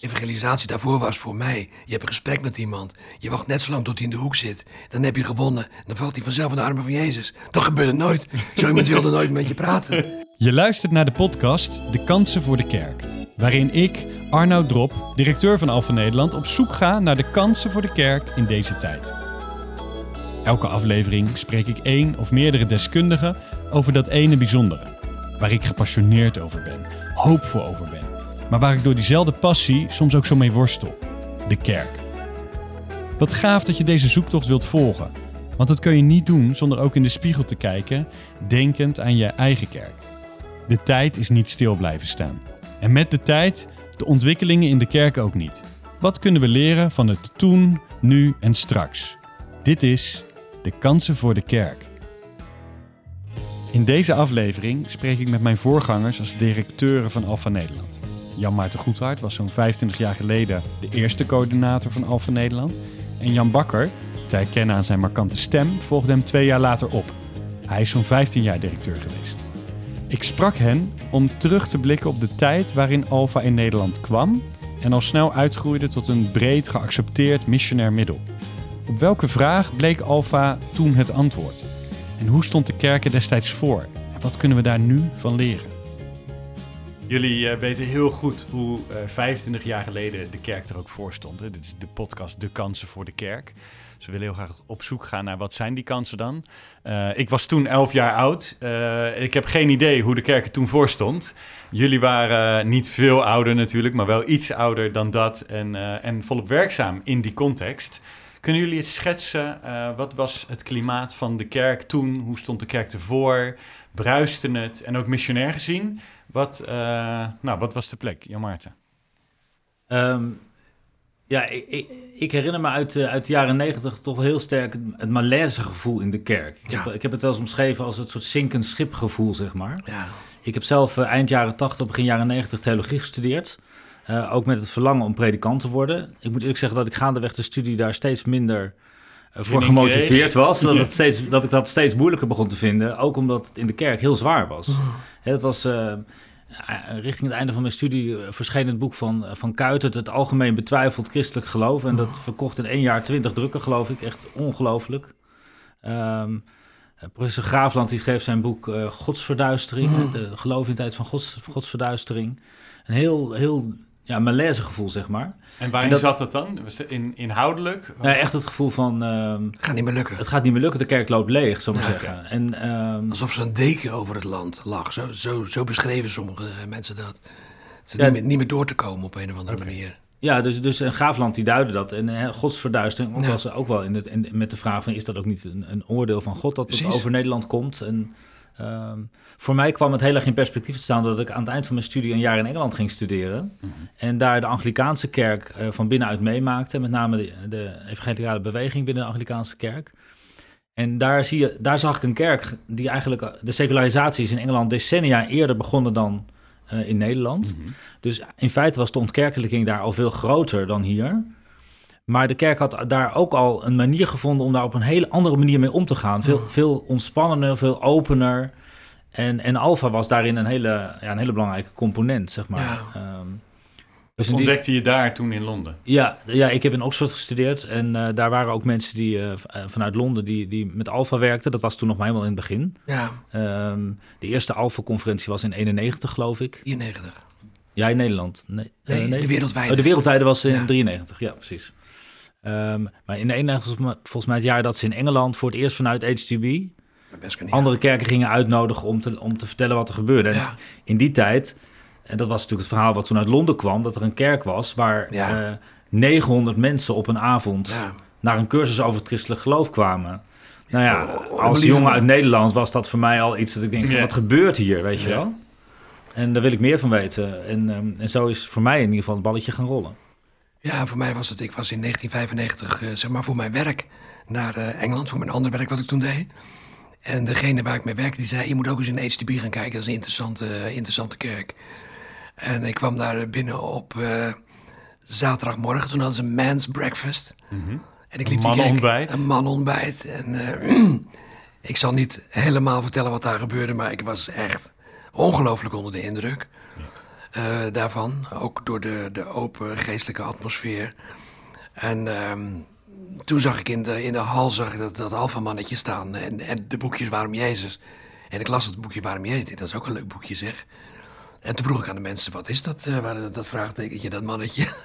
Evangelisatie daarvoor was voor mij. Je hebt een gesprek met iemand. Je wacht net zo lang tot hij in de hoek zit. Dan heb je gewonnen. Dan valt hij vanzelf in de armen van Jezus. Dat gebeurt het nooit. Zo iemand wilde nooit met je praten. Je luistert naar de podcast De Kansen voor de Kerk. Waarin ik, Arnoud Drop, directeur van Alpha Nederland, op zoek ga naar de kansen voor de kerk in deze tijd. Elke aflevering spreek ik één of meerdere deskundigen over dat ene bijzondere. Waar ik gepassioneerd over ben, hoopvol over ben. Maar waar ik door diezelfde passie soms ook zo mee worstel. De kerk. Wat gaaf dat je deze zoektocht wilt volgen. Want dat kun je niet doen zonder ook in de spiegel te kijken, denkend aan je eigen kerk. De tijd is niet stil blijven staan. En met de tijd de ontwikkelingen in de kerk ook niet. Wat kunnen we leren van het toen, nu en straks? Dit is de kansen voor de kerk. In deze aflevering spreek ik met mijn voorgangers als directeuren van Alpha Nederland. Jan Maarten Goedhart was zo'n 25 jaar geleden de eerste coördinator van Alpha Nederland. En Jan Bakker, te herkennen aan zijn markante stem, volgde hem twee jaar later op. Hij is zo'n 15 jaar directeur geweest. Ik sprak hen om terug te blikken op de tijd waarin Alpha in Nederland kwam en al snel uitgroeide tot een breed geaccepteerd missionair middel. Op welke vraag bleek Alpha toen het antwoord? En hoe stond de kerk er destijds voor? En wat kunnen we daar nu van leren? Jullie eh, weten heel goed hoe eh 25 jaar geleden de kerk er ook voor stond. Dit is de podcast De Kansen voor de Kerk. Dus we willen heel graag op zoek gaan naar wat zijn die kansen dan. Eh, ik was toen 11 jaar oud. Eh, ik heb geen idee hoe de kerk er toen voor stond. Jullie waren niet veel ouder natuurlijk, maar wel iets ouder dan dat. En, eh, en volop werkzaam in die context. Kunnen jullie eens schetsen, eh, wat was het klimaat van de kerk toen? Hoe stond de kerk ervoor? Bruiste het? En ook missionair gezien, wat, eh, nou, wat was de plek? Jan Maarten. Ehm, ja, ik, ik, ik herinner me uit, de- uit de jaren negentig toch heel sterk het, het malaise gevoel in de kerk. Ik, Ja. heb, ik heb het wel eens omschreven als het soort zinkend schipgevoel, zeg maar. Ja. Ik heb zelf eh, eind jaren 80, begin jaren 90 theologie gestudeerd. Eh, ook met het verlangen om predikant te worden. Ik moet eerlijk zeggen dat ik gaandeweg de studie daar steeds minder eh, voor gemotiveerd was. Dat, het steeds, dat ik dat steeds moeilijker begon te vinden. Ook omdat het in de kerk heel zwaar was. Het was eh, eh, richting het einde van mijn studie eh, verscheen het boek van, van Kuitert, Het Algemeen Betwijfeld Christelijk Geloof. En dat verkocht in één jaar twintig drukken, geloof ik. Echt ongelooflijk. Ehm, eh, professor Graafland die schreef zijn boek Godsverduistering. De geloof in de tijd van gods, godsverduistering. Een heel, heel ja, malaise gevoel, zeg maar. En waarin En dat- zat dat dan? Het in, inhoudelijk? Nou, echt het gevoel van, ehm, Gaat niet meer lukken. het gaat niet meer lukken, de kerk loopt leeg, zou ik Ja, zeggen. En, ehm, Alsof er een deken over het land lag. Zo, zo, zo beschreven sommige eh, mensen dat. Het is Ja. niet, meer, niet meer door te komen op een of andere manier. Ja, dus, dus en Graafland die duidde dat. En eh, godsverduistering ook Ja. was er ook wel in het, in, met de vraag van... is dat ook niet een, een oordeel van God dat het over Nederland komt? En ehm, voor mij kwam het heel erg in perspectief te staan... dat ik aan het eind van mijn studie een jaar in Engeland ging studeren. En daar de Anglikaanse kerk eh, van binnenuit meemaakte. Met name de, de evangelicale beweging binnen de Anglikaanse kerk. En daar, zie je, daar zag ik een kerk die eigenlijk... eh, De secularisatie is in Engeland decennia eerder begonnen dan eh, in Nederland. Dus in feite was de ontkerkelijking daar al veel groter dan hier. Maar de kerk had daar ook al een manier gevonden om daar op een hele andere manier mee om te gaan. Veel, veel ontspannender, veel opener. En, en Alpha was daarin een hele, ja, een hele belangrijke component, zeg maar. Ja. Ehm, Dus die- ontdekte je daar toen in Londen? ja, ja, ik heb in Oxford gestudeerd en eh, daar waren ook mensen die eh, eh, vanuit Londen die, die met Alpha werkten. Dat was toen nog maar helemaal in het begin. Ja, Ehm, de eerste Alpha-conferentie was in 91, geloof ik. 94. Ja, in Nederland. Nee, Nee, de wereldwijde. Oh, de wereldwijde was in Ja. 93, ja, precies. Ehm, maar in 91 was volgens mij- volgens mij het jaar dat ze in Engeland voor het eerst vanuit HTB andere kerken gingen uitnodigen om te, om te vertellen wat er gebeurde. Ja. in die tijd, en dat was natuurlijk het verhaal wat toen uit Londen kwam, dat er een kerk was waar Ja. eh, 900 mensen op een avond Ja. naar een cursus over het christelijk geloof kwamen. Nou ja, als unbelievable. jongen uit Nederland was dat voor mij al iets dat ik denk, van, wat gebeurt hier, weet je Ja. wel? En daar wil ik meer van weten. En, ehm, en zo is voor mij in ieder geval het balletje gaan rollen. Ja, voor mij was het, ik was in 1995, eh, zeg maar, voor mijn werk naar eh, Engeland, voor mijn andere werk wat ik toen deed. En degene waar ik mee werkte, die zei, je moet ook eens in HTB gaan kijken, dat is een interessante, eh, interessante kerk. En ik kwam daar binnen op zaterdagmorgen, toen hadden ze een man's breakfast. En ik liep. Een manontbijt. En eh, ik zal niet helemaal vertellen wat daar gebeurde, maar ik was echt ongelooflijk onder de indruk. Eh, daarvan. Ook door de, de open geestelijke atmosfeer. En ehm, toen zag ik in de, in de hal zag ik dat, dat alfamannetje staan. En, en de boekjes Waarom Jezus. En ik las het boekje Waarom Jezus. Dat is ook een leuk boekje zeg. En toen vroeg ik aan de mensen, wat is dat, eh, waar, dat vraagtekentje, dat mannetje?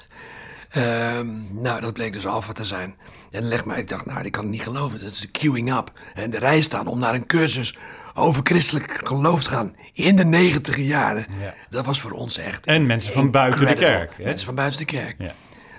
Ehm, nou, dat bleek dus Alfa te zijn. En leg mij, ik dacht, nou, ik kan het niet geloven. Dat is queuing up. En de rij staan om naar een cursus over christelijk geloof te gaan. In de negentiger jaren. Ja. Dat was voor ons echt... En mensen van buiten de kerk, hè? Mensen van buiten de kerk. Ja.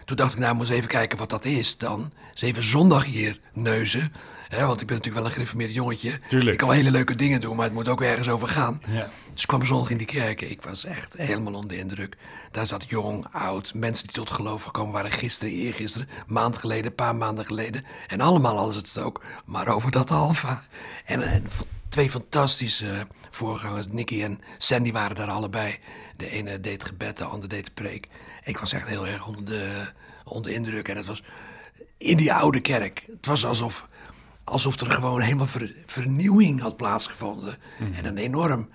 Toen dacht ik, nou, moet eens even kijken wat dat is dan. Eens even zondag hier neuzen. Hè, want ik ben natuurlijk wel een gereformeerd jongetje. Tuurlijk. Ik kan wel hele leuke dingen doen, maar het moet ook ergens over gaan. Ja. Dus ik kwam zondag in die kerk. Ik was echt helemaal onder de indruk. Daar zat jong, oud, mensen die tot geloof gekomen waren gisteren, eergisteren, maand geleden, een paar maanden geleden. En allemaal hadden ze het ook maar over dat alfa. En, en twee fantastische voorgangers, Nicky en Sandy waren daar allebei. De ene deed gebed, de ander deed de preek. Ik was echt heel erg onder de, onder de indruk. En het was in die oude kerk. Het was alsof, alsof er gewoon helemaal ver- vernieuwing had plaatsgevonden. En een enorm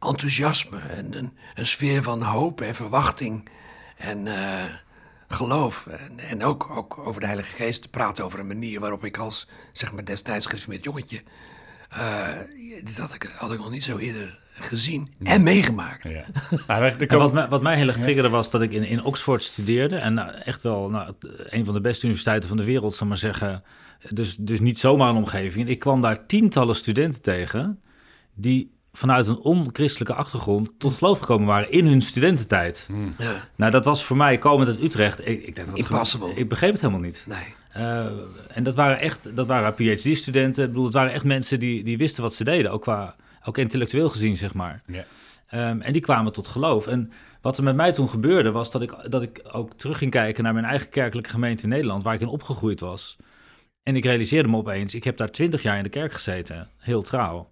enthousiasme en een, een sfeer van hoop en verwachting en eh, geloof. En, en ook, ook over de Heilige Geest te praten over een manier waarop ik als, zeg maar, destijds gereformeerd jongetje... eh, dit had ik, had ik nog niet zo eerder gezien en meegemaakt. Ja. En komen- wat, mij, wat mij heel erg triggerde was dat ik in, in Oxford studeerde. En nou, echt wel nou, een van de beste universiteiten van de wereld, zal ik maar zeggen. Dus, dus niet zomaar een omgeving. En ik kwam daar tientallen studenten tegen die vanuit een onchristelijke achtergrond tot geloof gekomen waren in hun studententijd. Ja, Nou, dat was voor mij komend uit Utrecht. Ik, ik, dacht, dat Impossible. ik begreep het helemaal niet. nee. Eh, en dat waren echt, dat waren PhD-studenten. Ik bedoel, het waren echt mensen die, die wisten wat ze deden, ook qua, ook intellectueel gezien, zeg maar. Ja. Ehm, en die kwamen tot geloof. En wat er met mij toen gebeurde, was dat ik, dat ik ook terug ging kijken naar mijn eigen kerkelijke gemeente in Nederland, waar ik in opgegroeid was. En ik realiseerde me opeens, ik heb daar twintig jaar in de kerk gezeten, heel trouw.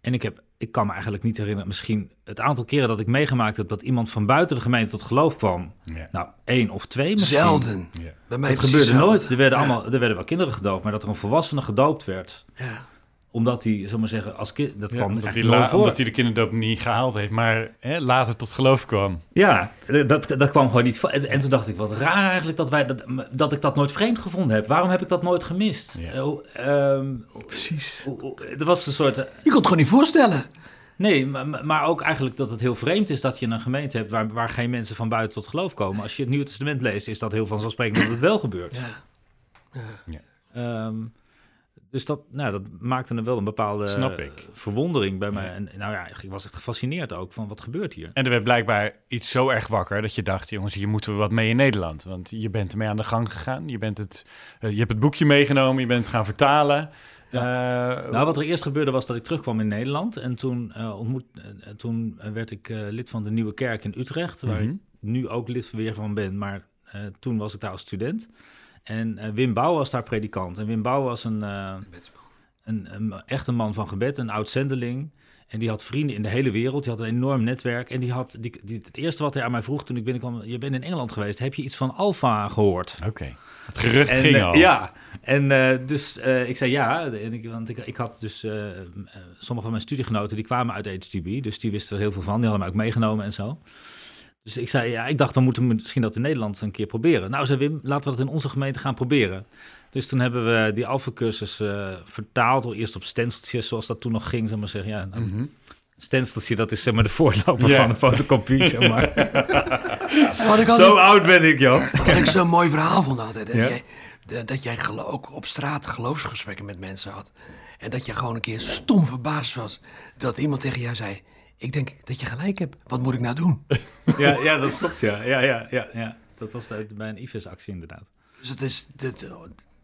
En ik, heb, ik kan me eigenlijk niet herinneren, misschien het aantal keren dat ik meegemaakt heb dat iemand van buiten de gemeente tot geloof kwam. Ja. Nou, één of twee misschien. Zelden. Ja. Bij mij Het gebeurde zelden. nooit. Er werden, Ja, allemaal, er werden wel kinderen gedoopt, maar dat er een volwassene gedoopt werd. Ja. Omdat hij, zullen we maar zeggen, als kind, dat Ja, kwam omdat, hij nooit la- voor. omdat hij de kinderdoop niet gehaald heeft, maar hè, later tot geloof kwam. Ja, dat, dat kwam gewoon niet. En, en toen dacht ik, wat raar eigenlijk dat, wij, dat, dat ik dat nooit vreemd gevonden heb. Waarom heb ik dat nooit gemist? Ja. Eh, ehm, Precies. er was een soort... eh, Je kon het gewoon niet voorstellen. Nee, maar, maar ook eigenlijk dat het heel vreemd is dat je een gemeente hebt waar, waar geen mensen van buiten tot geloof komen. Als je het Nieuwe Testament leest, is dat heel vanzelfsprekend dat het wel gebeurt. Ja. Ehm, dus dat, nou, dat maakte er wel een bepaalde Snap ik. verwondering bij mij. En nou ja, ik was echt gefascineerd ook van wat gebeurt hier. En er werd blijkbaar iets zo erg wakker dat je dacht, jongens, hier moeten we wat mee in Nederland. Want je bent ermee aan de gang gegaan. Je, bent het, eh, je hebt het boekje meegenomen, je bent het gaan vertalen. Eh, Nou, wat er eerst gebeurde was dat ik terugkwam in Nederland. En toen, eh, ontmoet, toen werd ik lid van de Nieuwe Kerk in Utrecht. Waar Mhm. ik nu ook lid weer van ben. Maar toen was ik daar als student. En eh, Wim Bouw was daar predikant. En Wim Bouw was een, eh, een, een, echt een man van gebed, een oud zendeling. En die had vrienden in de hele wereld. Die had een enorm netwerk. En die had, die, die, het eerste wat hij aan mij vroeg toen ik binnenkwam... je bent in Engeland geweest, heb je iets van Alfa gehoord? Oké, het gerucht En, ging eh, al. Ja, en eh, dus eh, ik zei ja, en ik, want ik, ik had dus sommige van mijn studiegenoten die kwamen uit HTB, dus die wisten er heel veel van, die hadden mij ook meegenomen en zo. Dus ik zei ja, ik dacht dan moeten we misschien dat in Nederland een keer proberen. Nou, zei Wim, laten we dat in onze gemeente gaan proberen. Dus toen hebben we die alfacursus eh vertaald, al eerst op stenciltjes, zoals dat toen nog ging, zeg maar zeggen. Ja, nou, stenciltje, dat is zeg maar de voorloper van een fotocopie, zeg maar. Wat ik, Zo oud ben ik, joh. wat ik zo'n mooi verhaal vond altijd. Dat Ja. jij, de- dat jij ook op straat geloofsgesprekken met mensen had. En dat je gewoon een keer stom verbaasd was. Dat iemand tegen jou zei... Ik denk dat je gelijk hebt. Wat moet ik nou doen? Ja, ja, dat klopt, ja. Ja, ja, ja, ja. Dat was de- bij een IFES-actie inderdaad. Dus het is, dit,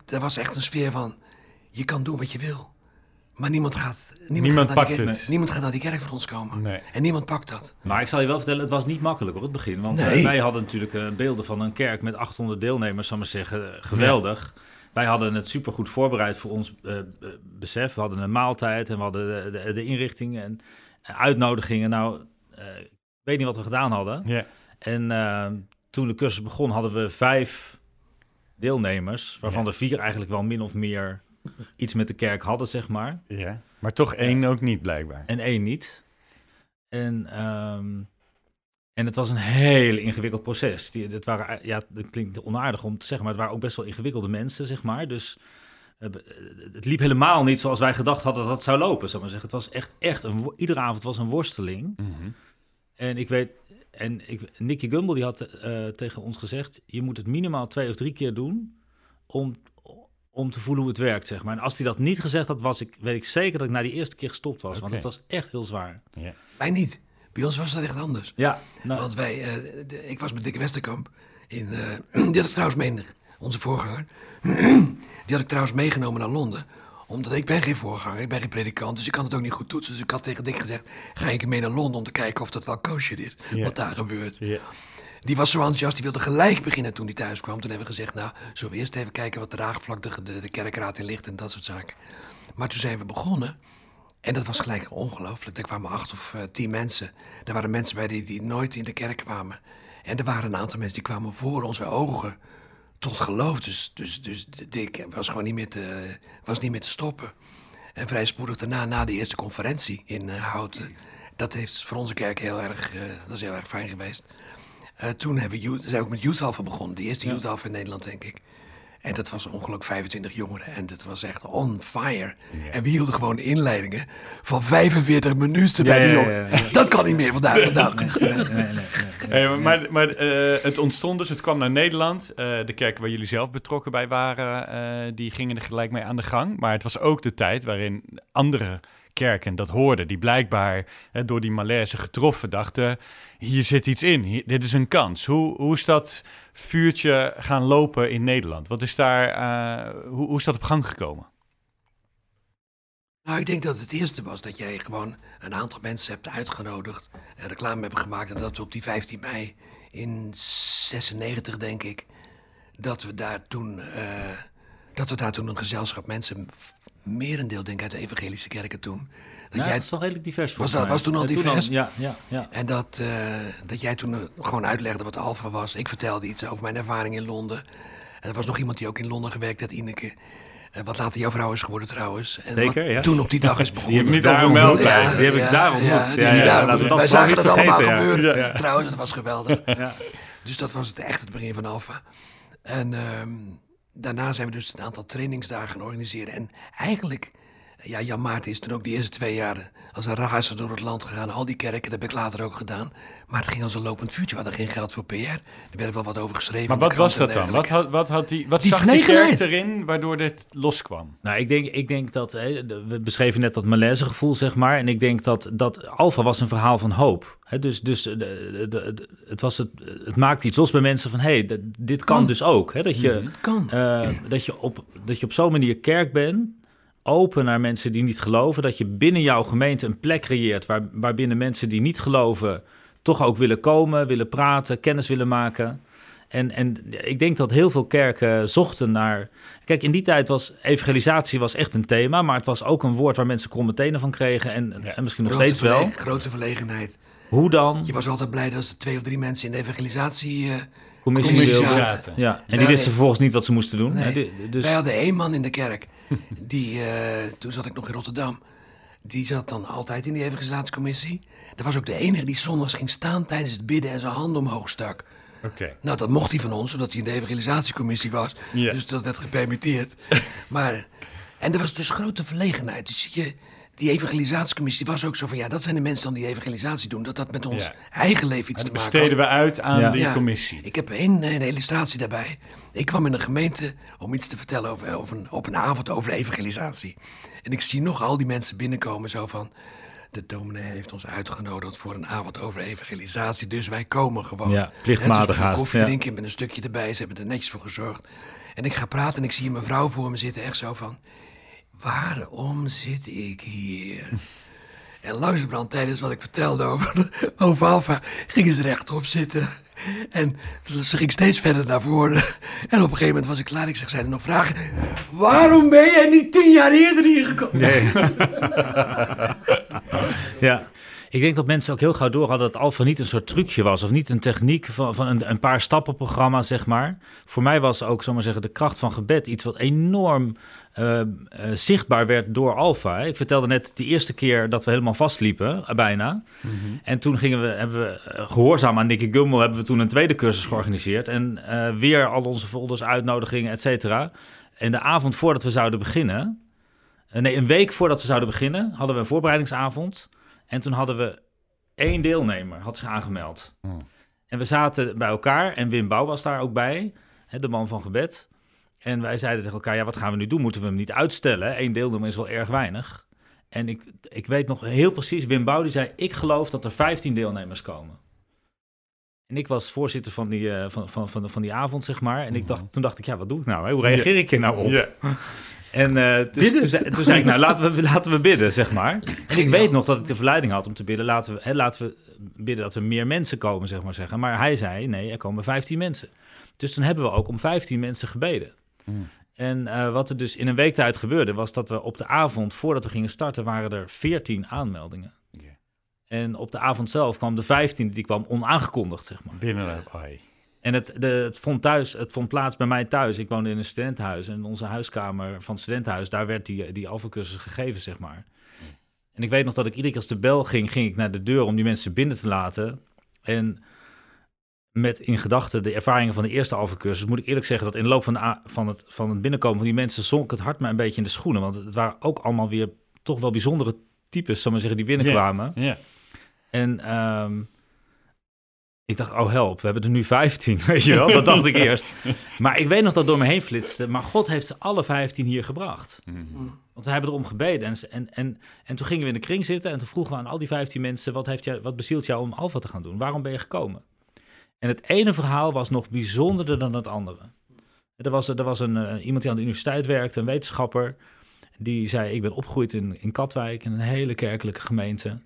er was echt een sfeer van... Je kan doen wat je wil. Maar niemand gaat, niemand Niemand gaat, naar, die pakt kerk, het. niemand gaat naar die kerk van ons komen. Nee. En niemand pakt dat. Maar ik zal je wel vertellen, het was niet makkelijk hoor, het begin. Want Nee. eh, wij hadden natuurlijk eh, beelden van een kerk met 800 deelnemers, zal maar zeggen. eh, Geweldig. Wij hadden het supergoed voorbereid voor ons besef. We hadden een maaltijd en we hadden de, de, de inrichtingen en uitnodigingen. Nou, eh, ik weet niet wat we gedaan hadden. Ja. En eh, toen de cursus begon, hadden we vijf deelnemers, waarvan Ja. er vier eigenlijk wel min of meer iets met de kerk hadden, zeg maar. ja. Maar toch één ook niet, blijkbaar. En één niet. En, ehm, En het was een heel ingewikkeld proces. Die, het waren, ja, dat klinkt onaardig om te zeggen, maar het waren ook best wel ingewikkelde mensen, zeg maar. Dus het liep helemaal niet zoals wij gedacht hadden dat het zou lopen, zou maar zeggen. Het was echt, echt een, iedere avond was een worsteling. Mm -hmm. En ik weet, en ik, Nicky Gumbel die had uh, tegen ons gezegd, je moet het minimaal twee of drie keer doen om, om te voelen hoe het werkt, zeg maar. En als hij dat niet gezegd had, was ik, weet ik zeker dat ik na die eerste keer gestopt was. Okay. Want het was echt heel zwaar. Ja. Wij niet. Bij ons was dat echt anders. Ja. Nou. Want wij, uh, de, ik was met Dikke Westerkamp. In, uh, had ik trouwens mee, onze voorganger. die had ik trouwens meegenomen naar Londen. Omdat ik ben geen voorganger, ik ben geen predikant. Dus ik kan het ook niet goed toetsen. Dus ik had tegen Dick gezegd, ga ik mee naar Londen om te kijken of dat wel kosher is. Yeah. Wat daar gebeurt. Yeah. Die was zo enthousiast, die wilde gelijk beginnen toen hij thuis kwam. Toen hebben we gezegd, nou, zullen we eerst even kijken wat draagvlak de, de, de kerkraad in ligt en dat soort zaken. Maar toen zijn we begonnen. En dat was gelijk ongelooflijk. Er kwamen acht of uh, tien mensen. Er waren mensen bij die, die nooit in de kerk kwamen. En er waren een aantal mensen die kwamen voor onze ogen tot geloof. Dus, dus, dus Dick was gewoon niet meer te, was niet meer te stoppen. En vrij spoedig daarna, na de eerste conferentie in uh, Houten... dat heeft voor onze kerk heel erg, uh, dat is heel erg fijn geweest. Uh, toen hebben we, zijn we ook met Youth Alpha begonnen. De eerste ja. Youth Alpha in Nederland, denk ik. En dat was ongeveer 25 jongeren. En dat was echt on fire. Ja. En we hielden gewoon inleidingen van 45 minuten Ja, bij die jongeren. ja, ja. Dat kan niet meer vandaag de dag. Nee, nee, nee, nee. Hey, maar eh, het ontstond dus, het kwam naar Nederland. Eh, de kerken waar jullie zelf betrokken bij waren, eh, die gingen er gelijk mee aan de gang. Maar het was ook de tijd waarin andere kerken dat hoorden, die blijkbaar hè, door die malaise getroffen dachten, hier zit iets in, hier, dit is een kans. Hoe, hoe is dat vuurtje gaan lopen in Nederland? Wat is daar, eh, hoe, hoe is dat op gang gekomen? Nou, ik denk dat het eerste was dat jij gewoon een aantal mensen hebt uitgenodigd en reclame hebben gemaakt. En dat we op die 15 mei in 96, denk ik, dat we daar toen, uh, dat we daar toen een gezelschap mensen, merendeel denk ik uit de evangelische kerken toen. Dat jij, is toch redelijk divers was, dat, was toen al divers? Toen al, ja, ja, ja. En dat, uh, dat jij toen uh, gewoon uitlegde wat Alpha was. Ik vertelde iets over mijn ervaring in Londen. En er was nog iemand die ook in Londen gewerkt had, Ineke. Uh, wat later jouw vrouw is geworden trouwens. En Zeker, ja. toen op die dag is begonnen. Die heb ik niet ontmoet. Ja, die heb ik daar ontmoet. Ja, die ja, ja, daar Wij dat zagen dat niet allemaal ja. gebeuren. Ja, ja. Trouwens, dat was geweldig. Ja. Dus dat was het, echt het begin van Alpha. En ehm, daarna zijn we dus een aantal trainingsdagen organiseren. En eigenlijk, ja, Jan Maarten is toen ook die eerste twee jaren als een razer door het land gegaan. Al die kerken, dat heb ik later ook gedaan. Maar het ging als een lopend vuurtje. We hadden geen geld voor PR. Er werd wel wat over geschreven. Maar wat was dat dan? Wat, had, wat, had die, wat Die zag die kerk erin waardoor dit loskwam? Nou, ik denk, ik denk dat, hè, we beschreven net dat malaise gevoel, zeg maar. En ik denk dat, dat Alpha was een verhaal van hoop. Hè, dus dus de, de, de- het, was het, het maakte iets los bij mensen van, hé, hey, dit kan Kan. dus ook. Hè, dat, je, kan. eh, dat, je op, dat je op zo'n manier kerk bent, open naar mensen die niet geloven. Dat je binnen jouw gemeente een plek creëert waar, waarbinnen mensen die niet geloven toch ook willen komen, willen praten, kennis willen maken. En, en ik denk dat heel veel kerken zochten naar. Kijk, in die tijd was evangelisatie was echt een thema, maar het was ook een woord waar mensen kromme tenen van kregen. En, Ja. en misschien nog Grote steeds wel. Grote verlegenheid. Hoe dan? Je was altijd blij dat er twee of drie mensen in de evangelisatie... eh, Commissie zaten. Ja, en die wisten vervolgens niet wat ze moesten doen. Nee. hè, Dus, Wij hadden één man in de kerk. Die, eh, toen zat ik nog in Rotterdam. Die zat dan altijd in die evangelisatiecommissie. Dat was ook de enige die zondags ging staan tijdens het bidden en zijn handen omhoog stak. Oké. Nou, dat mocht hij van ons, omdat hij in de evangelisatiecommissie was. Dus dat werd gepermitteerd. maar, en er was dus grote verlegenheid. Dus je, die evangelisatiecommissie was ook zo van... ja, dat zijn de mensen dan die evangelisatie doen. Dat dat met ons Ja. eigen leven iets te maken had. besteden we uit aan Ja. die Ja, commissie. Ik heb een, een illustratie daarbij. Ik kwam in een gemeente om iets te vertellen over, over een, op een avond over evangelisatie. En ik zie nog al die mensen binnenkomen zo van... De dominee heeft ons uitgenodigd voor een avond over evangelisatie, dus wij komen gewoon. Ja, plichtmatig dus we gaan haast, koffie ja. drinken met een stukje erbij, ze hebben er netjes voor gezorgd. En ik ga praten en ik zie een mevrouw voor me zitten, echt zo van... Waarom zit ik hier? En langzamerhand tijdens wat ik vertelde over, over Alfa, gingen ze rechtop zitten. En ze ging steeds verder naar voren. En op een gegeven moment was ik klaar. Ik zeg, zijn er nog vragen? Waarom ben jij niet tien jaar eerder hier gekomen? Nee. ja. Ik denk dat mensen ook heel gauw door hadden dat Alpha niet een soort trucje was. Of niet een techniek van, van een, een paar stappen programma, zeg maar. Voor mij was ook, zomaar zeggen, de kracht van gebed iets wat enorm uh, uh, zichtbaar werd door Alpha. Ik vertelde net de eerste keer dat we helemaal vastliepen, uh, bijna. Mm -hmm. En toen gingen we, hebben we gehoorzaam aan Nicky Gummel, hebben we toen een tweede cursus georganiseerd. En weer al onze folders, uitnodigingen, et cetera. En de avond voordat we zouden beginnen, nee, een week voordat we zouden beginnen, hadden we een voorbereidingsavond. En toen hadden we één deelnemer, had zich aangemeld. Mm. En we zaten bij elkaar en Wim Bouw was daar ook bij, hè, de man van gebed. En wij zeiden tegen elkaar, ja, wat gaan we nu doen? Moeten we hem niet uitstellen? Eén deelnemer is wel erg weinig. En ik, ik weet nog heel precies, Wim Bouw die zei, ik geloof dat er 15 deelnemers komen. En ik was voorzitter van die, uh, van, van, van, van die avond, zeg maar. En ik dacht, toen dacht ik, ja, wat doe ik nou? Hè? Hoe reageer ik hier nou op? En uh, dus, toen, zei, toen zei ik, nou, laten we, laten we bidden, zeg maar. En ik weet nog dat ik de verleiding had om te bidden. Laten we, hè, laten we bidden dat er meer mensen komen, zeg maar zeggen. Maar hij zei, nee, er komen 15 mensen. Dus toen hebben we ook om 15 mensen gebeden. Mm. En uh, wat er dus in een week tijd gebeurde, was dat we op de avond, voordat we gingen starten, waren er 14 aanmeldingen. Yeah. En op de avond zelf kwam de 15 die kwam onaangekondigd, zeg maar. Binnen En het, de, het, vond thuis, het vond plaats bij mij thuis. Ik woonde in een studentenhuis. En onze huiskamer van het studentenhuis, daar werd die, die alfacursus gegeven, zeg maar. En ik weet nog dat ik iedere keer als de bel ging, ging ik naar de deur om die mensen binnen te laten. En met in gedachten de ervaringen van de eerste alfacursus, moet ik eerlijk zeggen dat in de loop van, de, van, het, van het binnenkomen van die mensen zonk het hart me een beetje in de schoenen. Want het waren ook allemaal weer toch wel bijzondere types, zal maar zeggen, die binnenkwamen. Yeah, yeah. En um, ik dacht, oh help, we hebben er nu 15, weet je wel? Dat dacht ik eerst. Maar ik weet nog dat door me heen flitste. Maar God heeft ze alle 15 hier gebracht. Mm -hmm. Want we hebben erom gebeden. En, en, en, en toen gingen we in de kring zitten en toen vroegen we aan al die 15 mensen, wat, heeft jij, wat bezielt jou om Alfa te gaan doen? Waarom ben je gekomen? En het ene verhaal was nog bijzonderder dan het andere. Er was, er was een, uh, iemand die aan de universiteit werkte, een wetenschapper, die zei: Ik ben opgegroeid in, in Katwijk, in een hele kerkelijke gemeente.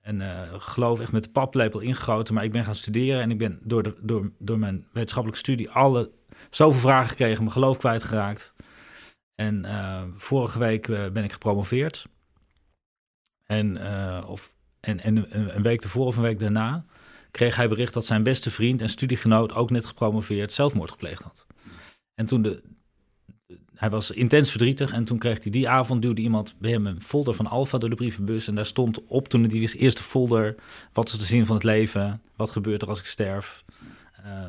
En uh, geloof echt met de paplepel ingegoten, maar ik ben gaan studeren en ik ben door, de, door, door mijn wetenschappelijke studie alle, zoveel vragen gekregen, mijn geloof kwijtgeraakt. En uh, vorige week ben ik gepromoveerd. En, of, en, en een, een week ervoor of een week daarna kreeg hij bericht dat zijn beste vriend en studiegenoot, ook net gepromoveerd, zelfmoord gepleegd had. En toen de, hij was intens verdrietig en toen kreeg hij die avond, duwde iemand bij hem een folder van Alfa door de brievenbus. En daar stond op toen die eerste folder, wat is de zin van het leven? Wat gebeurt er als ik sterf? Uh,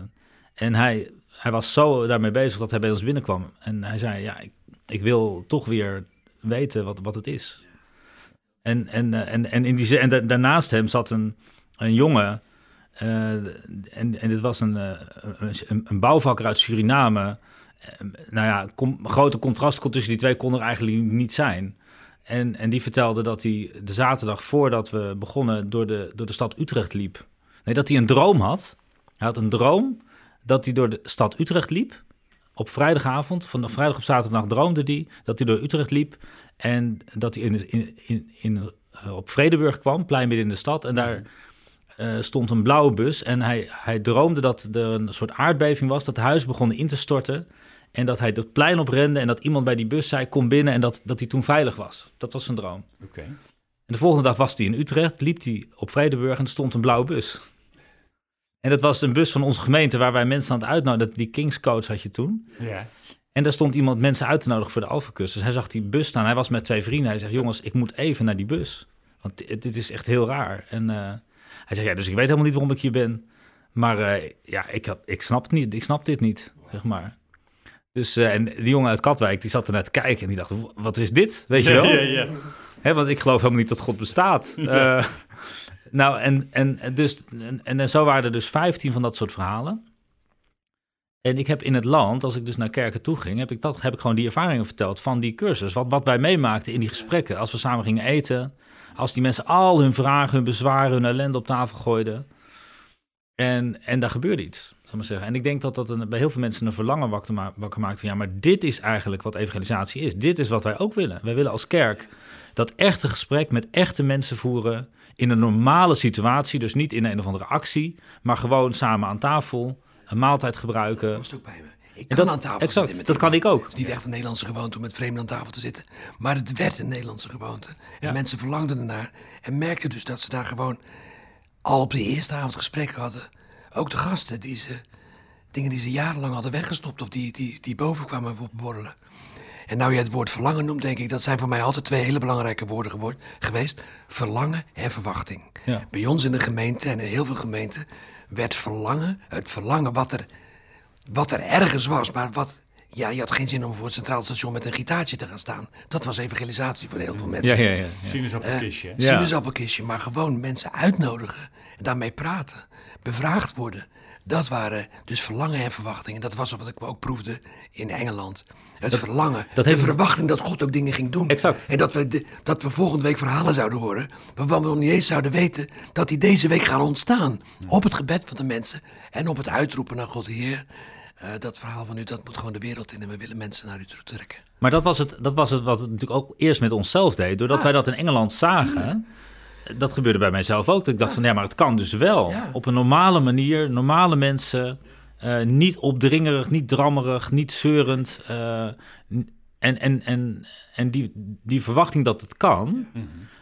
en hij, hij was zo daarmee bezig dat hij bij ons binnenkwam. En hij zei, ja, ik, ik wil toch weer weten wat, wat het is. En, en, en, en, in die, en daarnaast hem zat een, een jongen en, en dit was een, uh, een, een, bouwvakker uit Suriname. Uh, nou ja, grote contrast tussen die twee kon er eigenlijk niet zijn. En, en die vertelde dat hij de zaterdag voordat we begonnen door de, door de stad Utrecht liep. Nee, dat hij een droom had. Hij had een droom dat hij door de stad Utrecht liep. Op vrijdagavond, van vrijdag op zaterdag droomde hij dat hij door Utrecht liep. En dat hij in, in, in, in op Vredeburg kwam, plein midden in de stad. En daar uh, stond een blauwe bus. En hij, hij droomde dat er een soort aardbeving was, dat het huis begon in te storten. En dat hij het plein oprende en dat iemand bij die bus zei: Kom binnen. En dat, dat hij toen veilig was. Dat was zijn droom. Okay. En de volgende dag was hij in Utrecht, liep hij op Vredeburg en er stond een blauwe bus. En dat was een bus van onze gemeente waar wij mensen aan het uitnodigen. Die Kings Coach had je toen. Ja. En daar stond iemand mensen uit te nodigen voor de Alpha-cursus. Dus hij zag die bus staan. Hij was met twee vrienden. Hij zegt: Jongens, ik moet even naar die bus. Want dit, dit is echt heel raar. En. Uh, hij zegt, ja, dus ik weet helemaal niet waarom ik hier ben. Maar uh, ja, ik, heb, ik snap het niet. Ik snap dit niet, zeg maar. Dus, uh, en die jongen uit Katwijk, die zat er naar te kijken en die dacht, wat is dit? Weet je wel? Ja, ja, ja. Hè, want ik geloof helemaal niet dat God bestaat. Uh, nou, en, en, dus, en, en zo waren er dus 15 van dat soort verhalen. En ik heb in het land, als ik dus naar kerken toe ging, heb ik, dat, heb ik gewoon die ervaringen verteld van die cursus. Wat, wat wij meemaakten in die gesprekken. Als we samen gingen eten, als die mensen al hun vragen, hun bezwaren, hun ellende op tafel gooiden. En, en daar gebeurde iets, zal maar zeggen. En ik denk dat dat een, bij heel veel mensen een verlangen wakker, ma maakt van ja, maar dit is eigenlijk wat evangelisatie is. Dit is wat wij ook willen. Wij willen als kerk dat echte gesprek met echte mensen voeren in een normale situatie. Dus niet in een of andere actie, maar gewoon samen aan tafel, een maaltijd gebruiken. Dat ook bij me. Ik kan dat- aan tafel exact, zitten met dat kan ik ook. Het is niet echt een Nederlandse gewoonte om met vreemden aan tafel te zitten. Maar het werd een Nederlandse gewoonte. En mensen verlangden ernaar. En merkten dus dat ze daar gewoon al op de eerste avond gesprekken hadden. Ook de gasten, die ze, dingen die ze jarenlang hadden weggestopt. Of die, die, die boven kwamen borrelen. En nou je het woord verlangen noemt, denk ik, dat zijn voor mij altijd twee hele belangrijke woorden geworden, geweest. Verlangen en verwachting. Ja. Bij ons in de gemeente en in heel veel gemeenten werd verlangen, het verlangen wat er, wat er ergens was, maar wat. Ja, je had geen zin om voor het Centraal Station met een gitaartje te gaan staan. Dat was evangelisatie voor heel veel mensen. Ja, ja, ja. ja. Sinaasappelkistje. hè? Ja. Sinaasappelkistje, maar gewoon mensen uitnodigen en daarmee praten. Bevraagd worden. Dat waren dus verlangen en verwachtingen. Dat was wat ik ook proefde in Engeland. Het verlangen, dat de heeft- verwachting dat God ook dingen ging doen. Exact. En dat we, de- dat we volgende week verhalen zouden horen... waarvan we nog niet eens zouden weten dat die deze week gaan ontstaan. Op het gebed van de mensen en op het uitroepen naar God, Heer... eh, dat verhaal van u, dat moet gewoon de wereld in en we willen mensen naar u toe trekken. Maar dat was, het, dat was het wat het natuurlijk ook eerst met onszelf deed. Doordat wij dat in Engeland zagen. Dat gebeurde bij mijzelf ook. Dat ik dacht van ja, maar het kan dus wel. Op een normale manier, normale mensen. Eh, niet opdringerig, niet drammerig, niet zeurend. eh, en en, en, en die, die verwachting dat het kan.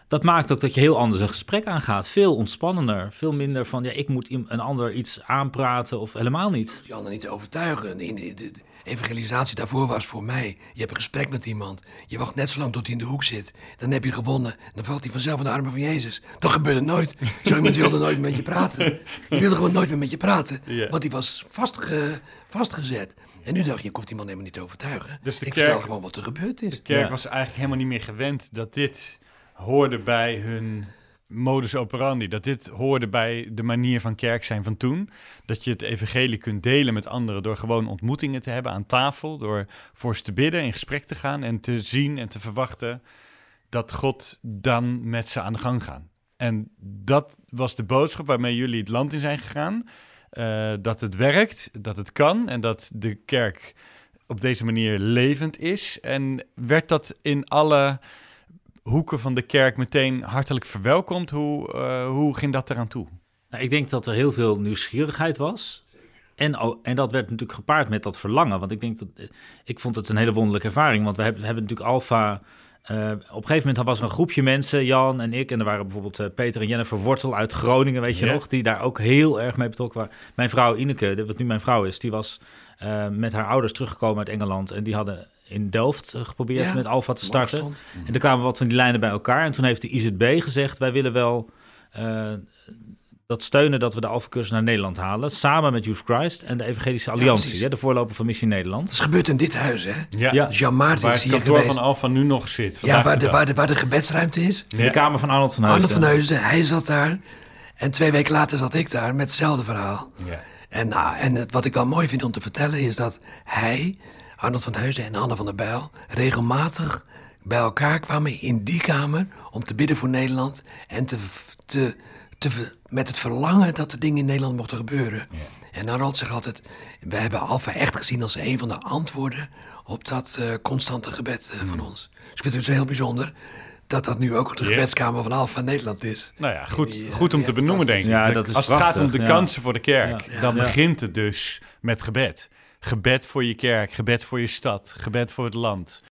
Dat maakt ook dat je heel anders een gesprek aangaat. Veel ontspannender. Veel minder van ja, ik moet een ander iets aanpraten of helemaal niet. je ander niet te overtuigen. De, de evangelisatie daarvoor was voor mij. Je hebt een gesprek met iemand. Je wacht net zo lang tot hij in de hoek zit. Dan heb je gewonnen. Dan valt hij vanzelf in de armen van Jezus. Dat gebeurde nooit. Zo iemand wilde nooit met je praten. Die wilde gewoon nooit meer met je praten. Want die was vastge, vastgezet. En nu dacht je, hoef die man helemaal niet te overtuigen. Dus de ik kerk- vertel gewoon wat er gebeurd is. De kerk Ja. was eigenlijk helemaal niet meer gewend dat dit hoorde bij hun modus operandi. Dat dit hoorde bij de manier van kerk zijn van toen. Dat je het evangelie kunt delen met anderen door gewoon ontmoetingen te hebben aan tafel. Door voor ze te bidden, in gesprek te gaan en te zien en te verwachten dat God dan met ze aan de gang gaat. En dat was de boodschap waarmee jullie het land in zijn gegaan. Eh, dat het werkt, dat het kan en dat de kerk op deze manier levend is. En werd dat in alle hoeken van de kerk meteen hartelijk verwelkomd? Hoe, eh, hoe ging dat eraan toe? Nou, ik denk dat er heel veel nieuwsgierigheid was. En, en dat werd natuurlijk gepaard met dat verlangen. Want ik denk dat. eh, Ik vond het een hele wonderlijke ervaring. Want we hebben, hebben natuurlijk Alfa. eh, op een gegeven moment was er een groepje mensen, Jan en ik. En er waren bijvoorbeeld Peter en Jennifer Wortel uit Groningen, weet je nog. Die daar ook heel erg mee betrokken waren. Mijn vrouw Ineke, wat nu mijn vrouw is, die was met haar ouders teruggekomen uit Engeland. En die hadden in Delft eh, geprobeerd Ja, met Alfa te starten. stond. En er kwamen wat van die lijnen bij elkaar. En toen heeft de IZB gezegd: wij willen wel eh, dat steunen dat we de Alpha-cursus naar Nederland halen. Samen met Youth Christ en de Evangelische Alliantie, hè, de voorloper van Missie Nederland. Dat is gebeurd in dit huis, hè? Ja. Jan Maarten Waar is het kantoor van Alfa nu nog zit. Ja, vandaag waar de waar, de, waar de gebedsruimte is. In de kamer van Arnold van Arne Huisden. van Heusden, hij zat daar. En twee weken later zat ik daar met hetzelfde verhaal. Ja. En, nou, en het, wat ik wel mooi vind om te vertellen is dat hij, Arnold van Heusden en Anne van der Bijl... regelmatig bij elkaar kwamen in die kamer om te bidden voor Nederland... en te, te, te, met het verlangen dat er dingen in Nederland mochten gebeuren. En Arnold zegt altijd, we hebben Alfa echt gezien als een van de antwoorden... op dat eh, constante gebed eh, van ons. Dus ik vind het dus heel bijzonder dat dat nu ook de gebedskamer van Alfa Nederland is. Nou ja, goed, Die, eh, goed om ja, te benoemen, denk ik. fantastisch. Ja, dat is Als het gaat om de ja. kansen voor de kerk, Ja. dan Ja. begint het dus met gebed. Gebed voor je kerk, gebed voor je stad, gebed voor het land.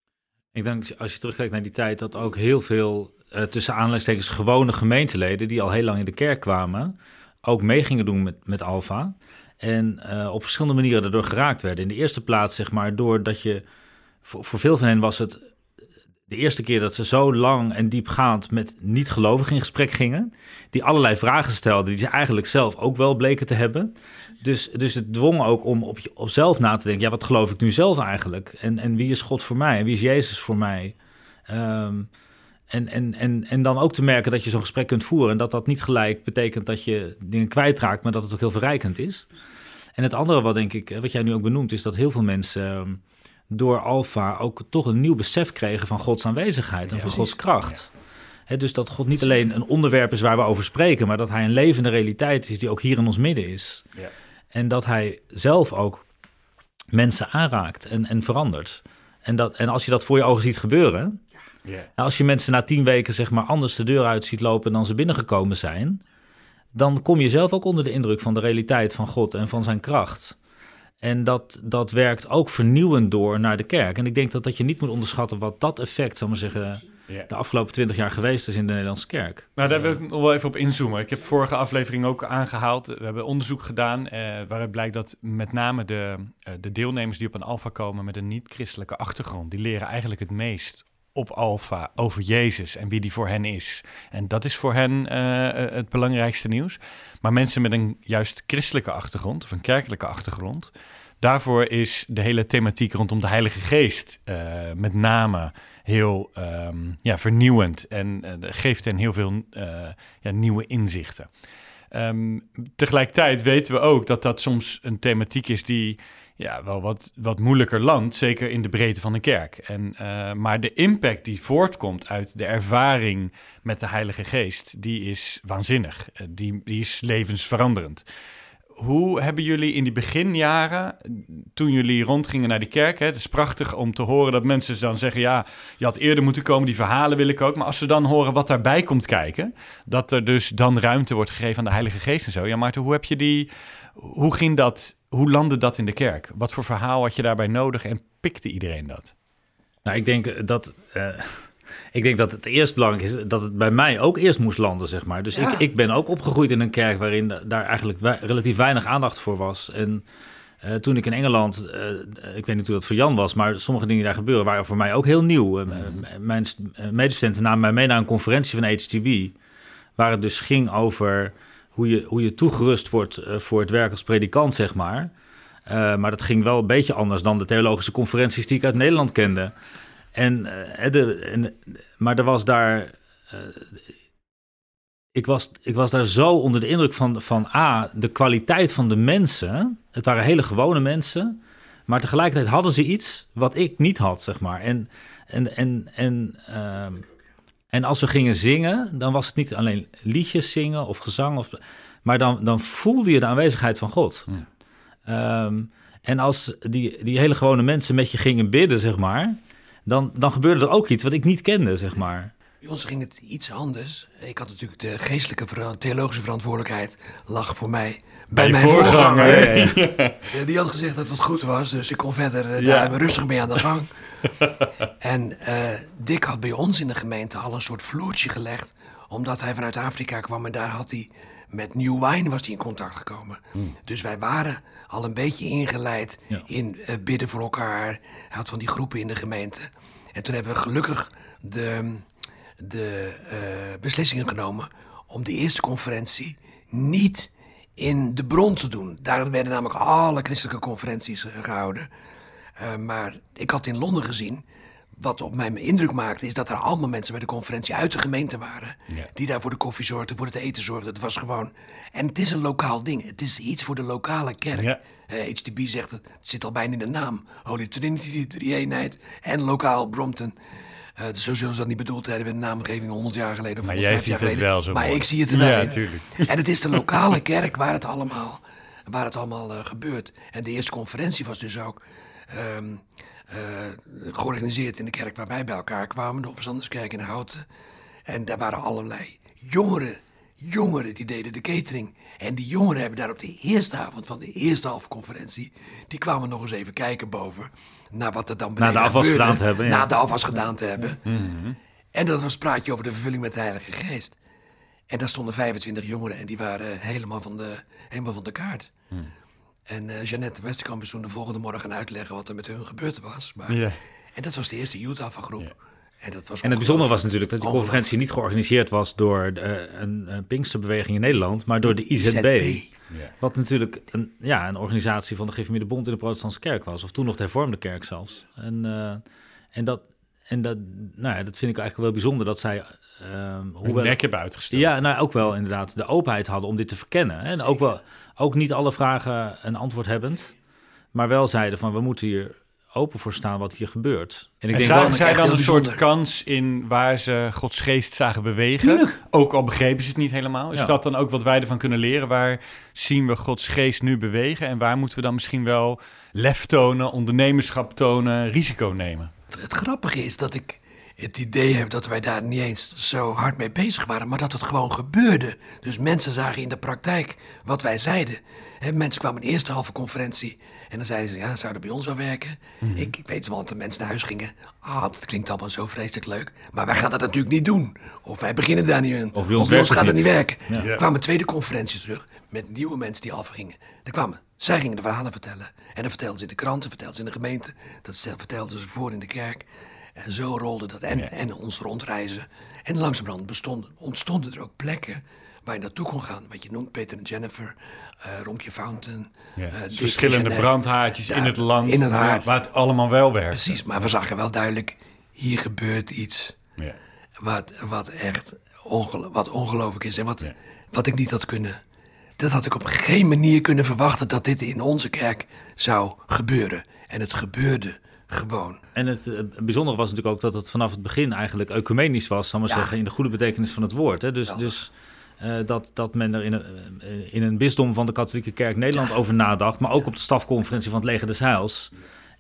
Ik denk, als je terugkijkt naar die tijd, dat ook heel veel eh, tussen aanleidingstekens gewone gemeenteleden, die al heel lang in de kerk kwamen, ook mee gingen doen met, met Alfa. En eh, op verschillende manieren daardoor geraakt werden. In de eerste plaats, zeg maar, doordat je. Voor, voor veel van hen was het de eerste keer dat ze zo lang en diepgaand met niet-gelovigen in gesprek gingen. Die allerlei vragen stelden die ze eigenlijk zelf ook wel bleken te hebben. Dus, dus het dwong ook om op, je, op zelf na te denken. Ja, wat geloof ik nu zelf eigenlijk? En, en wie is God voor mij? En wie is Jezus voor mij? Ehm, en, en, en, en dan ook te merken dat je zo'n gesprek kunt voeren. En dat dat niet gelijk betekent dat je dingen kwijtraakt, maar dat het ook heel verrijkend is. En het andere wat denk ik, wat jij nu ook benoemt, is dat heel veel mensen ehm, door Alfa ook toch een nieuw besef kregen van Gods aanwezigheid en van Gods kracht. Dus dat God niet alleen een onderwerp is waar we over spreken, maar dat hij een levende realiteit is die ook hier in ons midden is. Ja. En dat hij zelf ook mensen aanraakt en, en verandert. En, dat, en als je dat voor je ogen ziet gebeuren, Ja. nou, als je mensen na tien weken zeg maar anders de deur uit ziet lopen dan ze binnengekomen zijn, dan kom je zelf ook onder de indruk van de realiteit van God en van zijn kracht. En dat, dat werkt ook vernieuwend door naar de kerk. En ik denk dat, dat je niet moet onderschatten wat dat effect, zal maar zeggen, de afgelopen twintig jaar geweest is in de Nederlandse kerk. Nou, daar wil ik nog wel even op inzoomen. Ik heb vorige aflevering ook aangehaald. We hebben onderzoek gedaan eh, waaruit blijkt dat met name de, eh, de deelnemers die op een alfa komen met een niet-christelijke achtergrond, die leren eigenlijk het meest op Alfa over Jezus en wie die voor hen is. En dat is voor hen uh, het belangrijkste nieuws. Maar mensen met een juist christelijke achtergrond of een kerkelijke achtergrond, daarvoor is de hele thematiek rondom de Heilige Geest uh, met name heel um, ja, vernieuwend en uh, geeft hen heel veel ja, nieuwe inzichten. Um, tegelijkertijd weten we ook dat dat soms een thematiek is die ja, wel wat, wat moeilijker landt, zeker in de breedte van de kerk. En, maar de impact die voortkomt uit de ervaring met de Heilige Geest, die is waanzinnig. Die, die is levensveranderend. Hoe hebben jullie in die beginjaren, toen jullie rondgingen naar die kerk, hè, het is prachtig om te horen dat mensen dan zeggen, ja, je had eerder moeten komen, die verhalen wil ik ook. Maar als ze dan horen wat daarbij komt kijken, dat er dus dan ruimte wordt gegeven aan de Heilige Geest en zo. Ja, Maarten, hoe heb je die, hoe ging dat hoe landde dat in de kerk? Wat voor verhaal had je daarbij nodig en pikte iedereen dat? Nou, ik denk dat. Uh, ik denk dat het eerst belangrijk is dat het bij mij ook eerst moest landen, zeg maar. Dus ik, ik ben ook opgegroeid in een kerk waarin daar eigenlijk relatief weinig aandacht voor was. En uh, toen ik in Engeland, uh, ik weet niet hoe dat voor Jan was, maar sommige dingen die daar gebeuren waren voor mij ook heel nieuw. Mm. Mijn medestudenten namen mij mee naar een conferentie van HTB, waar het dus ging over hoe je, hoe je toegerust wordt voor het werk als predikant, zeg maar. Uh, maar dat ging wel een beetje anders dan de theologische conferenties die ik uit Nederland kende. En, uh, de, en maar er was daar. ik, was, ik was daar zo onder de indruk van, van A, de kwaliteit van de mensen. Het waren hele gewone mensen. Maar tegelijkertijd hadden ze iets wat ik niet had, zeg maar. En, en, en, en ehm, en als we gingen zingen, dan was het niet alleen liedjes zingen of gezang, of, maar dan, dan voelde je de aanwezigheid van God. Ja. Um, en als die, die hele gewone mensen met je gingen bidden, zeg maar, dan, dan gebeurde er ook iets wat ik niet kende, zeg maar. Bij ons ging het iets anders. Ik had natuurlijk de geestelijke, theologische verantwoordelijkheid lag voor mij bij, mijn voorganger. Die had gezegd dat het goed was, dus ik kon verder uh, daar rustig mee aan de gang. en uh, Dick had bij ons in de gemeente al een soort vloertje gelegd, omdat hij vanuit Afrika kwam en daar had hij met New Wine was hij in contact gekomen. Hmm. Dus wij waren al een beetje ingeleid in uh, bidden voor elkaar. Hij had van die groepen in de gemeente. En toen hebben we gelukkig de, de uh, beslissingen genomen om de eerste conferentie niet in de bron te doen. Daar werden namelijk alle christelijke conferenties gehouden. Uh, maar ik had in Londen gezien. Wat op mij indruk maakte, is dat er allemaal mensen bij de conferentie uit de gemeente waren. Ja. Die daar voor de koffie zorgden, voor het eten zorgden. Het was gewoon. En het is een lokaal ding. Het is iets voor de lokale kerk. Ja. Uh, HTB zegt het, het zit al bijna in de naam. Holy Trinity, de eenheid en lokaal Brompton. Uh, dus zo zullen ze dat niet bedoeld hebben in de naamgeving 100 jaar geleden of maar jij ziet het wel zo Maar mooi. ik zie het er wel ja, Natuurlijk. En het is de lokale kerk waar het allemaal, waar het allemaal uh, gebeurt. En de eerste conferentie was dus ook um, uh, georganiseerd in de kerk waar wij bij elkaar kwamen, de Opstanderskerk in Houten. En daar waren allerlei jongeren, jongeren die deden de catering. En die jongeren hebben daar op de eerste avond van de eerste halve conferentie, die kwamen nog eens even kijken boven naar wat er dan beneden Na de afwas gebeurde, gedaan te hebben. Ja. Na de afwas gedaan te hebben. Mm -hmm. En dat was een praatje over de vervulling met de Heilige Geest. En daar stonden 25 jongeren en die waren helemaal van de, helemaal van de kaart. Mm. En uh, Jeannette Westerkamp is toen de volgende morgen gaan uitleggen wat er met hun gebeurd was. Maar. En dat was de eerste Youth Alpha groep. Yeah. En, dat was en het bijzondere was natuurlijk dat die conferentie niet georganiseerd was door de, een, een Pinksterbeweging in Nederland, maar door de IZB. IZB. Ja. Wat natuurlijk een, ja, een organisatie van de Gereformeerde Bond in de Protestantse Kerk was, of toen nog de Hervormde Kerk zelfs. En, uh, en, dat, en dat, nou ja, dat vind ik eigenlijk wel bijzonder dat zij. Um, hoewel, nek hebben uitgestoken. Ja, nou ook wel inderdaad de openheid hadden om dit te verkennen. Hè? En ook, wel, ook niet alle vragen een antwoord hebbend, maar wel zeiden van we moeten hier open voor staan wat hier gebeurt. En ik en denk zagen zij dan een soort kans in waar ze Gods geest zagen bewegen? Tuurlijk. Ook al begrepen ze het niet helemaal. Is ja. dat dan ook wat wij ervan kunnen leren? Waar zien we Gods geest nu bewegen? En waar moeten we dan misschien wel lef tonen, ondernemerschap tonen, risico nemen? Het, grappige is dat ik het idee heb dat wij daar niet eens zo hard mee bezig waren, maar dat het gewoon gebeurde. Dus mensen zagen in de praktijk wat wij zeiden. Mensen kwamen in de eerste halve conferentie en dan zeiden ze, ja, zou dat bij ons wel werken? Mhm. ik, ik weet wel, dat de mensen naar huis gingen. Ah, dat klinkt allemaal zo vreselijk leuk, maar wij gaan dat natuurlijk niet doen. Of wij beginnen daar niet in. Of bij ons het gaat het niet werken. Ja. Er kwamen tweede conferentie terug met nieuwe mensen die afgingen. Er kwamen, zij gingen de verhalen vertellen. En dan vertelden ze in de kranten, vertelden ze in de gemeente. Dat vertelden ze voor in de kerk. En zo rolde dat en, en ons rondreizen. En langzamerhand bestonden, ontstonden er ook plekken waar je naartoe kon gaan. Wat je noemt, Peter en Jennifer, eh Ronkje Fountain. Ja, eh, Dick, verschillende Jeanette. brandhaartjes in het land In het waar, het allemaal wel werkt. Precies, maar we zagen wel duidelijk, hier gebeurt iets Ja. wat, wat echt wat ongelooflijk is. En wat, wat ik niet had kunnen. Dat had ik op geen manier kunnen verwachten dat dit in onze kerk zou gebeuren. En het gebeurde gewoon. En het eh, bijzondere was natuurlijk ook dat het vanaf het begin eigenlijk ecumenisch was, zal maar Ja. zeggen, in de goede betekenis van het woord. Hè? Dus, dus eh, dat, dat men er in een, eh, in een bisdom van de katholieke kerk Nederland over nadacht, maar ook op de stafconferentie van het Leger des Heils.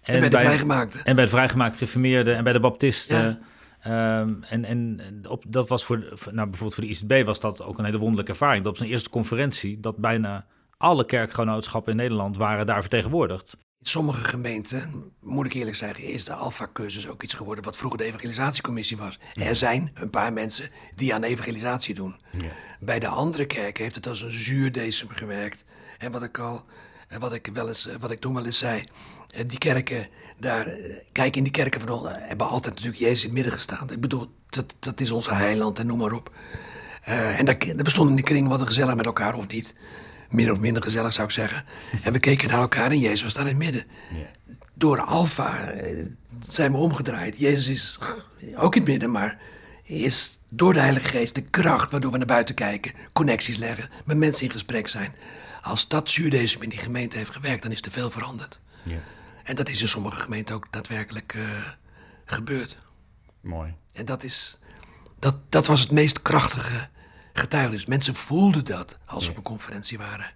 En, bij de vrijgemaakte. En bij de vrijgemaakte gereformeerden en bij de baptisten. Ehm, en en op, dat was voor, voor- nou, bijvoorbeeld voor de ICB was dat ook een hele wonderlijke ervaring. Dat op zijn eerste conferentie, dat bijna alle kerkgenootschappen in Nederland waren daar vertegenwoordigd. In sommige gemeenten, moet ik eerlijk zeggen, is de Alpha-cursus ook iets geworden wat vroeger de evangelisatiecommissie was. Er zijn een paar mensen die aan evangelisatie doen. Bij de andere kerken heeft het als een zuurdesem gewerkt. En wat ik al, en wat ik, wel eens, wat ik toen wel eens zei, eh, die kerken, daar, eh, kijk in die kerken van ons, hebben altijd natuurlijk Jezus in het midden gestaan. Ik bedoel, dat, dat is onze heiland en noem maar op. Eh, en daar, daar bestonden die kringen wat gezellig met elkaar of niet. Meer of minder gezellig zou ik zeggen. En we keken naar elkaar en Jezus was daar in het midden. Door Alfa eh, zijn we omgedraaid. Jezus is ook in het midden, maar is door de Heilige Geest de kracht waardoor we naar buiten kijken, connecties leggen, met mensen in gesprek zijn. Als dat zuurdesem in die gemeente heeft gewerkt, dan is er veel veranderd. Ja. En dat is in sommige gemeenten ook daadwerkelijk eh, gebeurd. Mooi. En dat, is, dat, dat was het meest krachtige getuigenis. Mensen voelden dat als ze op een conferentie waren.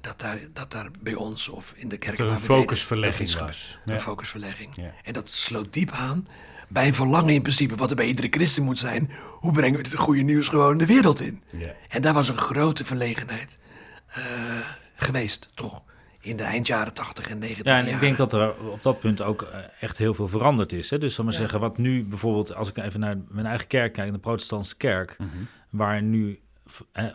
Dat daar, dat daar bij ons of in de kerk er een focusverlegging dat was. Een focusverlegging. En dat sloot diep aan bij een verlangen in principe, wat er bij iedere christen moet zijn. Hoe brengen we dit goede nieuws gewoon de wereld in? En daar was een grote verlegenheid eh, geweest, toch? In de eindjaren 80 en 90 Ja, en jaren. ik denk dat er op dat punt ook eh, echt heel veel veranderd is. Hè? Dus zal maar zeggen, wat nu bijvoorbeeld, als ik even naar mijn eigen kerk kijk, de protestantse kerk, Mhm. waar nu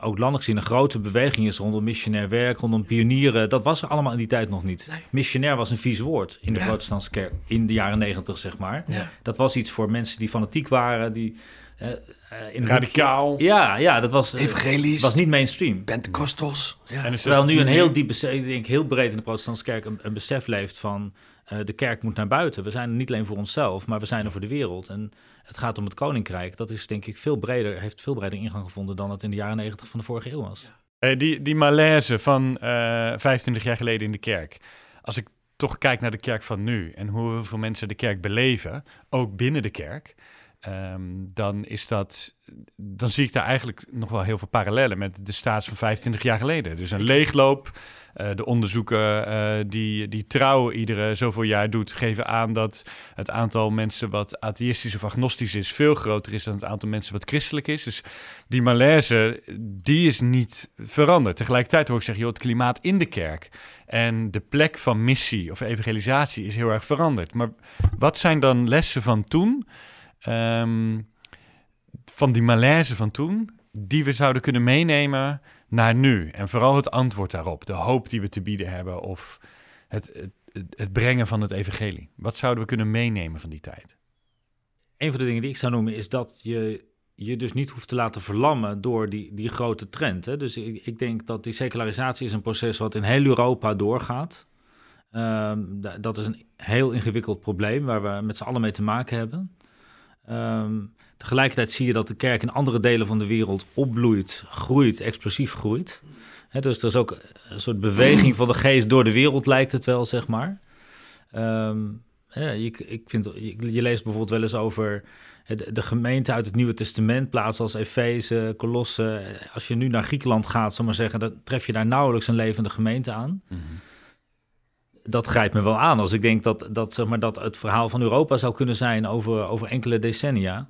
ook landelijk gezien een grote beweging is rondom missionair werk, rondom pionieren, dat was er allemaal in die tijd nog niet. Nee. Missionair was een vies woord in de Ja. protestantse kerk in de jaren negentig, zeg maar. Ja. Dat was iets voor mensen die fanatiek waren, die eh, eh, in Radicaal. hoekje- Ja, ja, dat was, eh, Evangelisch, was niet mainstream. Pentecostals. Ja. En is Terwijl nu een heel diep besef, ik denk heel breed in de protestantse kerk een, een besef leeft van eh, de kerk moet naar buiten. We zijn er niet alleen voor onszelf, maar we zijn er voor de wereld. En het gaat om het koninkrijk. Dat is denk ik veel breder, heeft veel breder ingang gevonden dan het in de jaren negentig van de vorige eeuw was. Eh, die, die malaise van eh 25 jaar geleden in de kerk. Als ik toch kijk naar de kerk van nu en hoeveel mensen de kerk beleven, ook binnen de kerk, ehm, dan is dat. Dan zie ik daar eigenlijk nog wel heel veel parallellen met de staats van 25 jaar geleden. Dus een leegloop. eh, de onderzoeken eh, die, die trouw iedere zoveel jaar doet, geven aan dat het aantal mensen wat atheïstisch of agnostisch is veel groter is dan het aantal mensen wat christelijk is. Dus die malaise, die is niet veranderd. Tegelijkertijd hoor ik zeggen, joh, het klimaat in de kerk en de plek van missie of evangelisatie is heel erg veranderd. Maar wat zijn dan lessen van toen, ehm, van die malaise van toen, die we zouden kunnen meenemen naar nu? En vooral het antwoord daarop, de hoop die we te bieden hebben of het, het, brengen van het evangelie. Wat zouden we kunnen meenemen van die tijd? Een van de dingen die ik zou noemen is dat je je dus niet hoeft te laten verlammen door die, die grote trend. Hè? Dus ik, ik denk dat die secularisatie is een proces wat in heel Europa doorgaat. Ehm, da- dat is een heel ingewikkeld probleem waar we met z'n allen mee te maken hebben. Ehm, tegelijkertijd zie je dat de kerk in andere delen van de wereld opbloeit, groeit, explosief groeit. Dus er is ook een soort beweging van de geest door de wereld, lijkt het wel, zeg maar. Ehm, ik vind, je, leest bijvoorbeeld wel eens over de, gemeente uit het Nieuwe Testament, plaatsen als Efeze, Colosse. Als je nu naar Griekenland gaat, zal zeggen, dan tref je daar nauwelijks een levende gemeente aan. Dat grijpt me wel aan als ik denk dat, dat, zeg maar, dat het verhaal van Europa zou kunnen zijn over, over enkele decennia.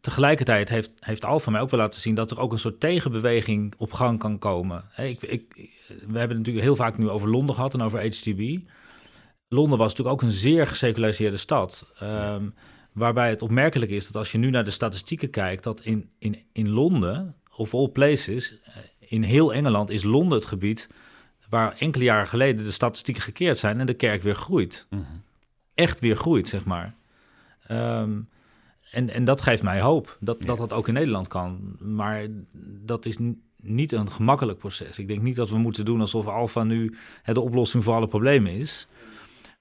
Tegelijkertijd heeft, heeft Alfa mij ook wel laten zien dat er ook een soort tegenbeweging op gang kan komen. Ik, ik, we hebben het natuurlijk heel vaak nu over Londen gehad en over HTB. Londen was natuurlijk ook een zeer geseculariseerde stad. Um, waarbij het opmerkelijk is dat als je nu naar de statistieken kijkt, dat in, in, in Londen, of all places, eh, in heel Engeland is Londen het gebied waar enkele jaren geleden de statistieken gekeerd zijn en de kerk weer groeit. Mhm. Echt weer groeit, zeg maar. Um, en, en dat geeft mij hoop dat, dat dat ook in Nederland kan. Maar dat is niet een gemakkelijk proces. Ik denk niet dat we moeten doen alsof Alfa nu de oplossing voor alle problemen is.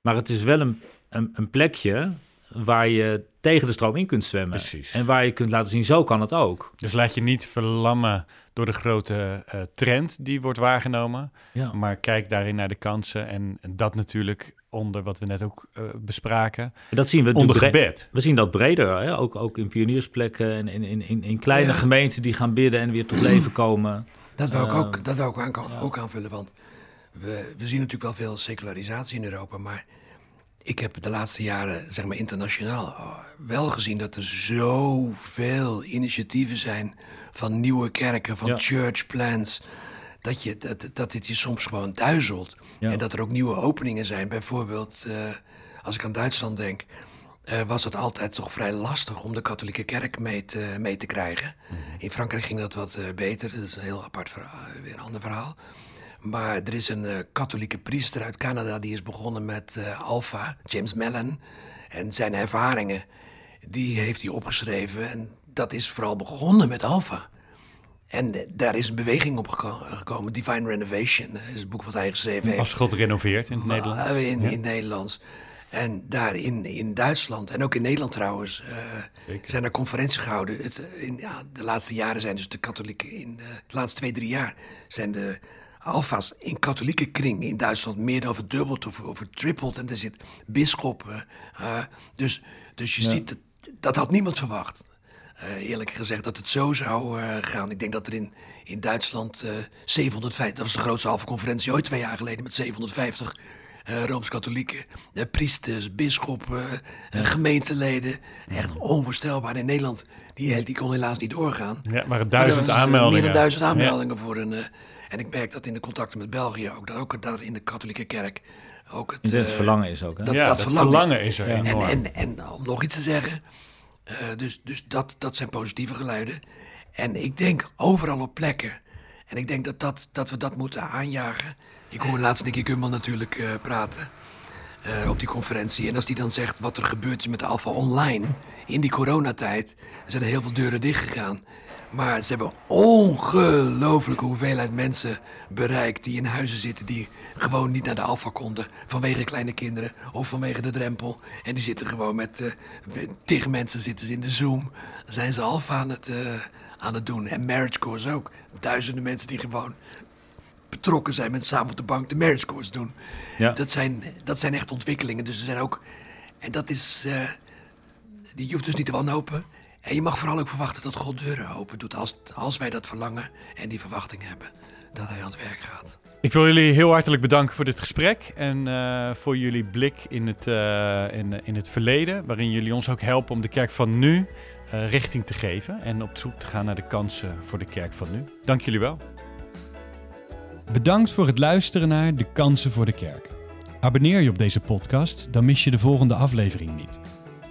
Maar het is wel een, een, een plekje waar je tegen de stroom in kunt zwemmen. Precies. En waar je kunt laten zien, zo kan het ook. Dus laat je niet verlammen door de grote uh, trend die wordt waargenomen. Ja. Maar kijk daarin naar de kansen. En dat natuurlijk onder wat we net ook uh, bespraken. Dat zien we onder gebed. We zien dat breder, hè? Ook, ook in pioniersplekken en in, in, in, in kleine gemeenten die gaan bidden en weer tot leven komen. Dat wil ik ook, ehm, dat wil ik ook, ook aanvullen, want we, we zien natuurlijk wel veel secularisatie in Europa, maar ik heb de laatste jaren, zeg maar internationaal, oh, wel gezien dat er zoveel initiatieven zijn van nieuwe kerken, van church plans, dat, je, dat, dat het je soms gewoon duizelt. En dat er ook nieuwe openingen zijn. Bijvoorbeeld, uh, als ik aan Duitsland denk, uh, was het altijd toch vrij lastig om de katholieke kerk mee te, mee te krijgen. Mhm. In Frankrijk ging dat wat uh, beter. Dat is een heel apart verhaal, weer een ander verhaal. Maar er is een uh, katholieke priester uit Canada die is begonnen met uh, Alpha, James Mellon. En zijn ervaringen, die heeft hij opgeschreven. En dat is vooral begonnen met Alpha. En uh, daar is een beweging op gekomen, Divine Renovation, is het boek wat hij geschreven heeft. God renoveert in het Nederlands. In, in het Nederlands. En daar in, in Duitsland, en ook in Nederland trouwens, zijn er conferenties gehouden. Het, in, ja, de laatste jaren zijn dus de katholieken, in de laatste twee, drie jaar, zijn de alfa's in katholieke kring in Duitsland meer dan verdubbeld of, vertrippeld. En er zit bisschoppen. Uh, dus, dus je ziet, dat, dat had niemand verwacht. Uh, eerlijk gezegd dat het zo zou uh, gaan. Ik denk dat er in, in Duitsland 750, dat was de grootste halve conferentie ooit twee jaar geleden, met 750 Rooms-Katholieken, priesters, bisschoppen, gemeenteleden. Echt onvoorstelbaar. In Nederland, die, die kon helaas niet doorgaan. Ja, maar duizend aanmeldingen. Meer dan duizend aanmeldingen voor een en ik merk dat in de contacten met België ook, dat ook daar in de katholieke kerk ook het... Dat uh, verlangen is ook, hè? Dat, ja, dat, verlangen, is, er En, en, en, om nog iets te zeggen, uh, dus, dus dat, dat zijn positieve geluiden. En ik denk overal op plekken, en ik denk dat, dat, dat we dat moeten aanjagen. Ik hoor laatst Nicky Gumbel natuurlijk uh, praten op die conferentie. En als die dan zegt wat er gebeurd is met de Alpha Online in die coronatijd... er zijn er heel veel deuren dichtgegaan. Maar ze hebben ongelooflijke hoeveelheid mensen bereikt die in huizen zitten die gewoon niet naar de Alfa konden vanwege kleine kinderen of vanwege de drempel. En die zitten gewoon met uh, tegen mensen zitten ze in de Zoom. Dan zijn ze Alfa aan het, uh, aan het doen. En Marriage Course ook. Duizenden mensen die gewoon betrokken zijn met samen op de bank de Marriage Course doen. Ja. Dat, zijn, dat zijn echt ontwikkelingen. Dus er zijn ook. En dat is. Uh, je hoeft dus niet te wanhopen. En je mag vooral ook verwachten dat God deuren open doet als, als wij dat verlangen en die verwachting hebben dat hij aan het werk gaat. Ik wil jullie heel hartelijk bedanken voor dit gesprek en uh, voor jullie blik in het, uh, in, in het verleden, waarin jullie ons ook helpen om de kerk van nu uh, richting te geven en op zoek te gaan naar de kansen voor de kerk van nu. Dank jullie wel. Bedankt voor het luisteren naar De Kansen voor de Kerk. Abonneer je op deze podcast, dan mis je de volgende aflevering niet.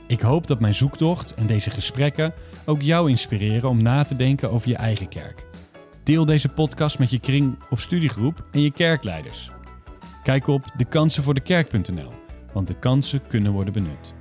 Ik hoop dat mijn zoektocht en deze gesprekken ook jou inspireren om na te denken over je eigen kerk. Deel deze podcast met je kring of studiegroep en je kerkleiders. Kijk op dekansenvoordekerk.nl, want de kansen kunnen worden benut.